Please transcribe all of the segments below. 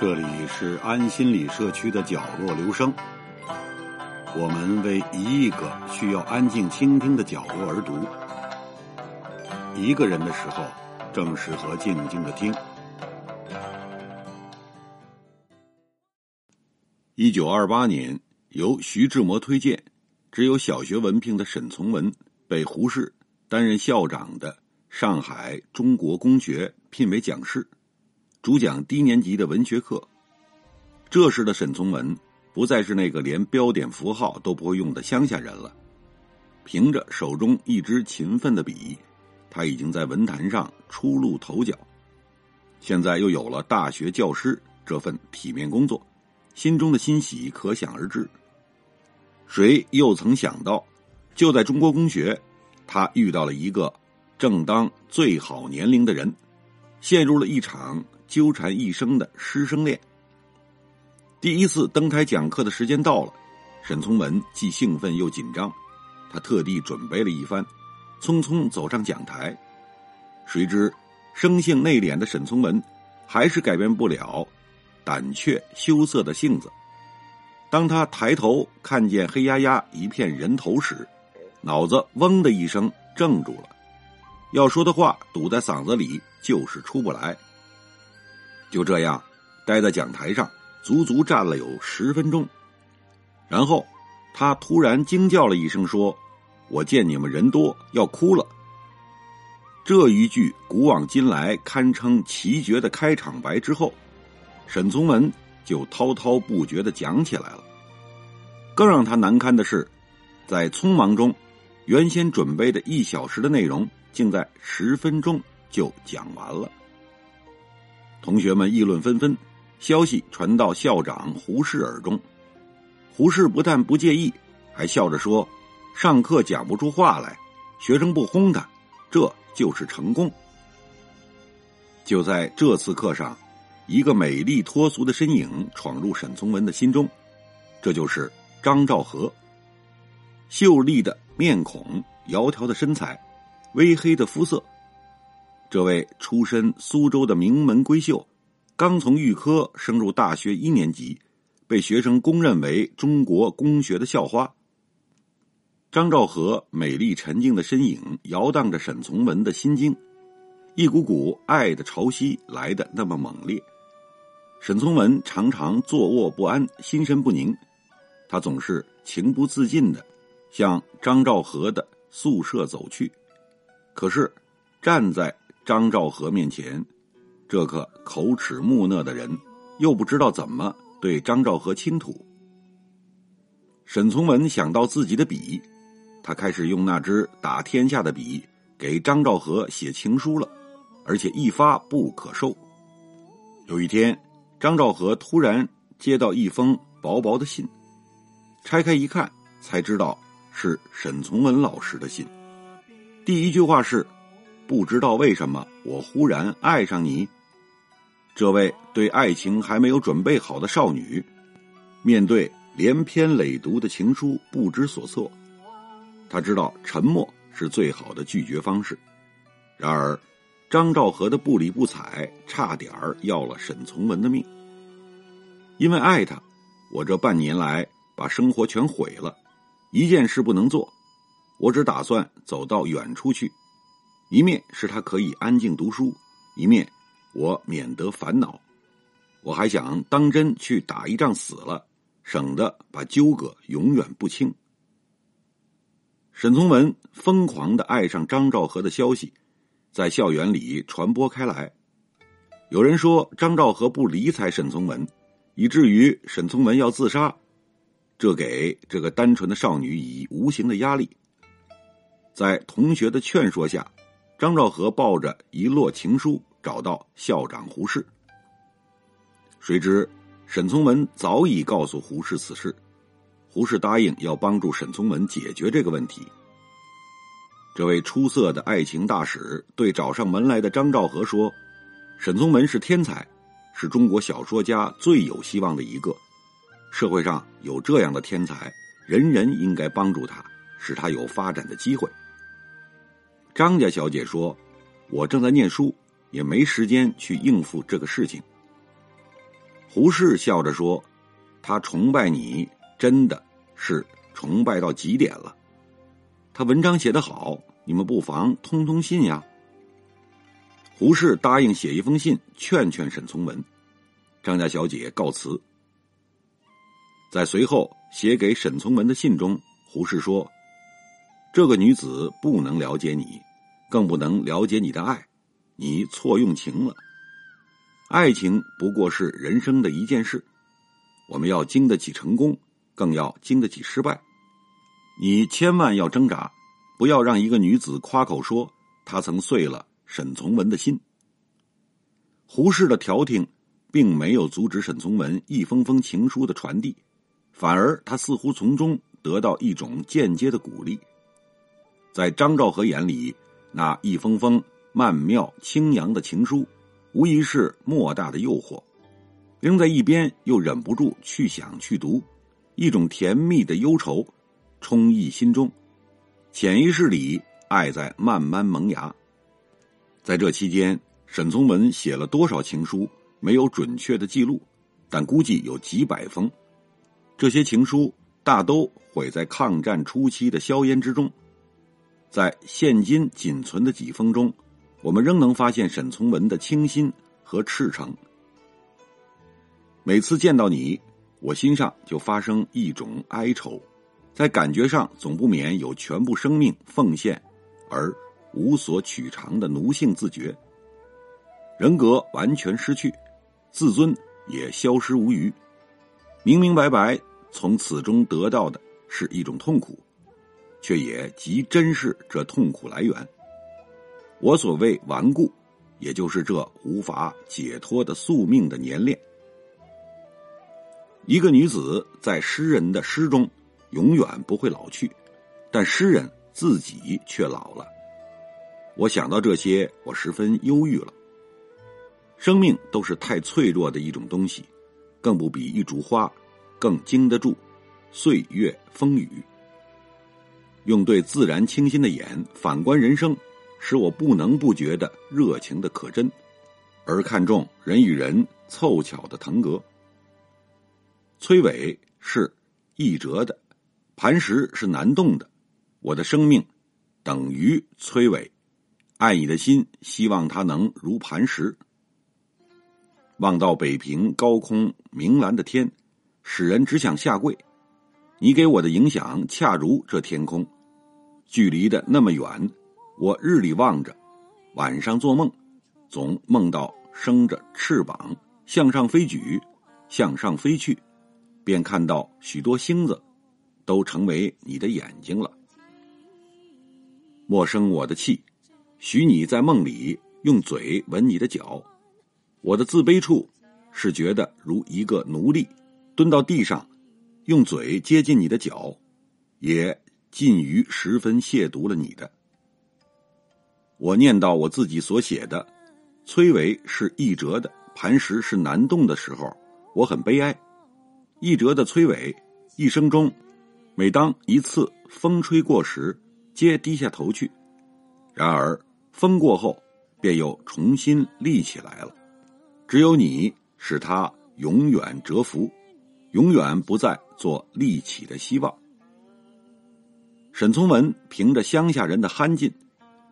这里是安心理社区的角落，留声。我们为一亿个需要安静倾听的角落而读。一个人的时候，正适合静静的听。一九二八年，由徐志摩推荐，只有小学文凭的沈从文被胡适担任校长的上海中国公学聘为讲师。主讲低年级的文学课。这时的沈从文不再是那个连标点符号都不会用的乡下人了。凭着手中一支勤奋的笔，他已经在文坛上初露头角。现在又有了大学教师这份体面工作，心中的欣喜可想而知。谁又曾想到，就在中国公学，他遇到了一个正当最好年龄的人，陷入了一场。纠缠一生的师生恋。第一次登台讲课的时间到了，沈从文既兴奋又紧张，他特地准备了一番，匆匆走上讲台。谁知生性内敛的沈从文还是改变不了胆怯羞涩的性子。当他抬头看见黑压压一片人头时，脑子嗡的一声怔住了，要说的话堵在嗓子里，就是出不来。就这样，待在讲台上，足足站了有十分钟。然后，他突然惊叫了一声，说：“我见你们人多，要哭了。”这一句古往今来堪称奇绝的开场白之后，沈从文就滔滔不绝的讲起来了。更让他难堪的是，在匆忙中，原先准备的一小时的内容，竟在十分钟就讲完了。同学们议论纷纷，消息传到校长胡适耳中。胡适不但不介意，还笑着说：“上课讲不出话来，学生不轰他，这就是成功。”就在这次课上，一个美丽脱俗的身影闯入沈从文的心中，这就是张兆和。秀丽的面孔，窈窕的身材，微黑的肤色。这位出身苏州的名门闺秀，刚从预科升入大学一年级，被学生公认为中国公学的校花。张兆和美丽沉静的身影摇荡着沈从文的心经，一股股爱的潮汐来的那么猛烈。沈从文常常坐卧不安，心神不宁，他总是情不自禁的向张兆和的宿舍走去，可是站在。张兆和面前，这个口齿木讷的人又不知道怎么对张兆和倾吐。沈从文想到自己的笔，他开始用那支打天下的笔给张兆和写情书了，而且一发不可收。有一天，张兆和突然接到一封薄薄的信，拆开一看，才知道是沈从文老师的信。第一句话是。不知道为什么，我忽然爱上你。这位对爱情还没有准备好的少女，面对连篇累牍的情书不知所措。她知道沉默是最好的拒绝方式。然而，张兆和的不理不睬，差点儿要了沈从文的命。因为爱他，我这半年来把生活全毁了，一件事不能做，我只打算走到远处去。一面是他可以安静读书，一面我免得烦恼。我还想当真去打一仗死了，省得把纠葛永远不清。沈从文疯狂的爱上张兆和的消息，在校园里传播开来。有人说张兆和不理睬沈从文，以至于沈从文要自杀，这给这个单纯的少女以无形的压力。在同学的劝说下。张兆和抱着一摞情书找到校长胡适，谁知沈从文早已告诉胡适此事，胡适答应要帮助沈从文解决这个问题。这位出色的爱情大使对找上门来的张兆和说：“沈从文是天才，是中国小说家最有希望的一个，社会上有这样的天才，人人应该帮助他，使他有发展的机会。”张家小姐说：“我正在念书，也没时间去应付这个事情。”胡适笑着说：“他崇拜你，真的是崇拜到极点了。他文章写得好，你们不妨通通信呀。”胡适答应写一封信劝劝沈从文。张家小姐告辞。在随后写给沈从文的信中，胡适说：“这个女子不能了解你，更不能了解你的爱，你错用情了。爱情不过是人生的一件事，我们要经得起成功，更要经得起失败。你千万要挣扎，不要让一个女子夸口说她曾碎了沈从文的心。”胡适的调停，并没有阻止沈从文一封封情书的传递。反而，他似乎从中得到一种间接的鼓励。在张兆和眼里，那一封封曼妙清扬的情书，无疑是莫大的诱惑。扔在一边，又忍不住去想去读，一种甜蜜的忧愁充溢心中。潜意识里，爱在慢慢萌芽。在这期间，沈从文写了多少情书，没有准确的记录，但估计有几百封。这些情书大都毁在抗战初期的硝烟之中，在现今仅存的几封中，我们仍能发现沈从文的清新和赤诚。每次见到你，我心上就发生一种哀愁，在感觉上总不免有全部生命奉献而无所取长的奴性自觉，人格完全失去，自尊也消失无余，明明白白。从此中得到的是一种痛苦，却也极珍视这痛苦来源。我所谓顽固，也就是这无法解脱的宿命的粘恋。一个女子在诗人的诗中永远不会老去，但诗人自己却老了。我想到这些，我十分忧郁了。生命都是太脆弱的一种东西，更不比一株花。更经得住岁月风雨，用对自然清新的眼反观人生，使我不能不觉得热情的可真，而看重人与人凑巧的腾格。崔伟是易折的，磐石是难动的，我的生命等于崔伟，爱你的心，希望它能如磐石。望到北平高空明蓝的天。使人只想下跪。你给我的影响恰如这天空，距离的那么远，我日里望着，晚上做梦，总梦到生着翅膀向上飞举，向上飞去，便看到许多星子，都成为你的眼睛了。莫生我的气，许你在梦里用嘴吻你的脚，我的自卑处是觉得如一个奴隶。蹲到地上，用嘴接近你的脚，也近于十分亵渎了你的。我念到我自己所写的“崔嵬是易折的，磐石是难动”的时候，我很悲哀。易折的崔伟一生中，每当一次风吹过时，皆低下头去；然而风过后，便又重新立起来了。只有你使他永远蛰伏。永远不再做立起的希望。沈从文凭着乡下人的憨劲，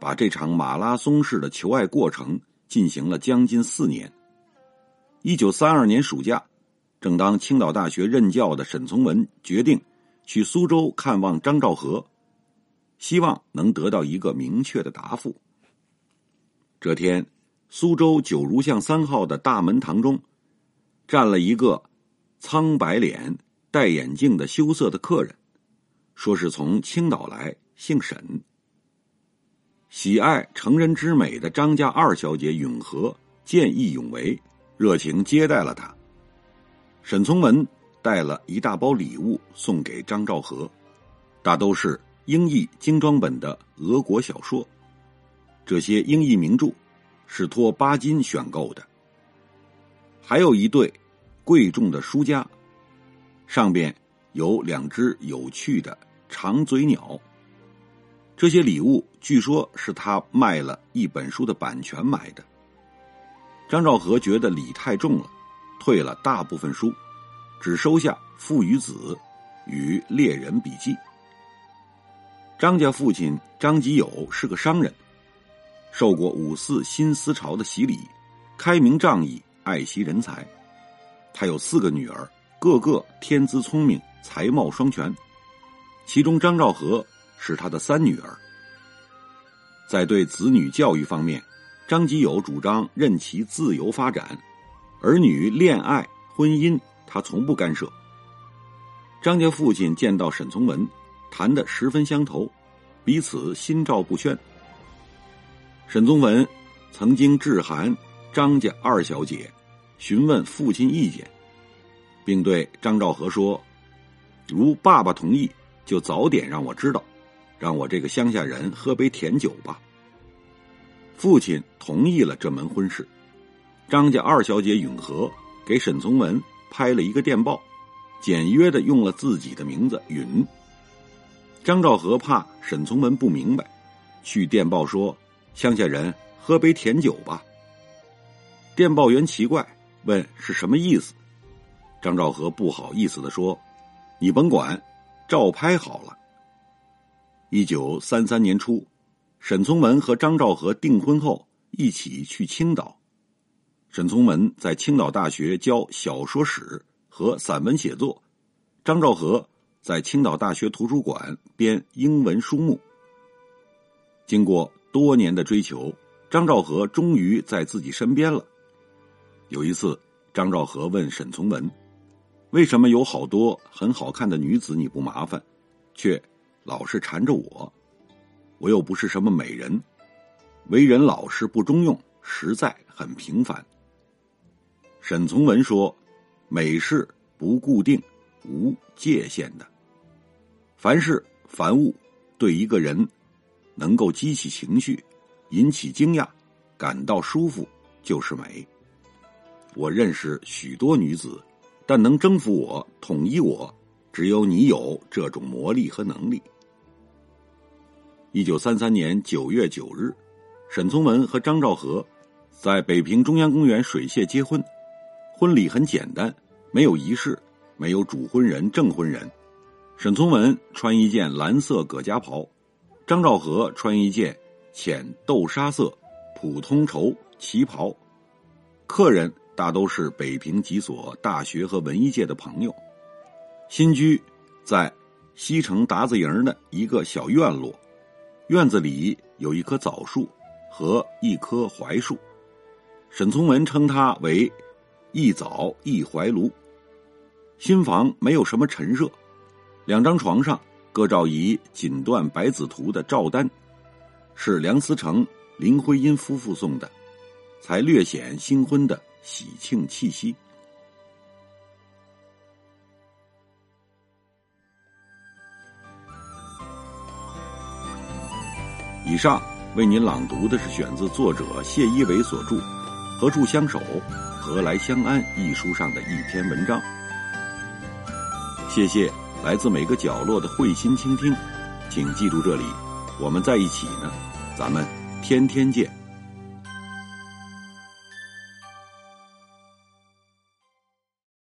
把这场马拉松式的求爱过程进行了将近四年。一九三二年暑假，正当青岛大学任教的沈从文决定去苏州看望张兆和，希望能得到一个明确的答复。这天，苏州九如巷三号的大门堂中，站了一个。苍白脸、戴眼镜的羞涩的客人，说是从青岛来，姓沈。喜爱成人之美的张家二小姐允和见义勇为，热情接待了他。沈从文带了一大包礼物送给张兆和，大都是英译精装本的俄国小说。这些英译名著是托巴金选购的，还有一对。贵重的书架，上边有两只有趣的长嘴鸟。这些礼物据说是他卖了一本书的版权买的。张兆和觉得礼太重了，退了大部分书，只收下《父与子》与《猎人笔记》。张家父亲张吉友是个商人，受过五四新思潮的洗礼，开明仗义，爱惜人才。他有四个女儿，个个天资聪明，才貌双全。其中张兆和是他的三女儿。在对子女教育方面，张吉友主张任其自由发展，儿女恋爱、婚姻他从不干涉。张家父亲见到沈从文，谈得十分相投，彼此心照不宣。沈从文曾经致函张家二小姐。询问父亲意见，并对张兆和说：“如爸爸同意，就早点让我知道，让我这个乡下人喝杯甜酒吧。”父亲同意了这门婚事。张家二小姐允和给沈从文拍了一个电报，简约的用了自己的名字允。张兆和怕沈从文不明白，去电报说：“乡下人喝杯甜酒吧。”电报员奇怪。问是什么意思？张兆和不好意思的说：“你甭管，照拍好了。”一九三三年初，沈从文和张兆和订婚后一起去青岛。沈从文在青岛大学教小说史和散文写作，张兆和在青岛大学图书馆编英文书目。经过多年的追求，张兆和终于在自己身边了。有一次，张兆和问沈从文：“为什么有好多很好看的女子你不麻烦，却老是缠着我？我又不是什么美人，为人老实不中用，实在很平凡。”沈从文说：“美是不固定、无界限的，凡事凡物对一个人能够激起情绪，引起惊讶，感到舒服，就是美。”我认识许多女子，但能征服我、统一我，只有你有这种魔力和能力。一九三三年九月九日，沈从文和张兆和在北平中央公园水榭结婚，婚礼很简单，没有仪式，没有主婚人、证婚人。沈从文穿一件蓝色葛家袍，张兆和穿一件浅豆沙色普通绸旗袍，客人。大都是北平几所大学和文艺界的朋友，新居在西城达子营的一个小院落，院子里有一棵枣树和一棵槐树，沈从文称它为“一枣一槐庐”。新房没有什么陈设，两张床上各照一锦缎百子图的照单，是梁思成、林徽因夫妇送的，才略显新婚的。喜庆气息。以上为您朗读的是选自作者谢一伟所著《何处相守，何来相安》一书上的一篇文章。谢谢来自每个角落的慧心倾听，请记住这里，我们在一起呢，咱们天天见。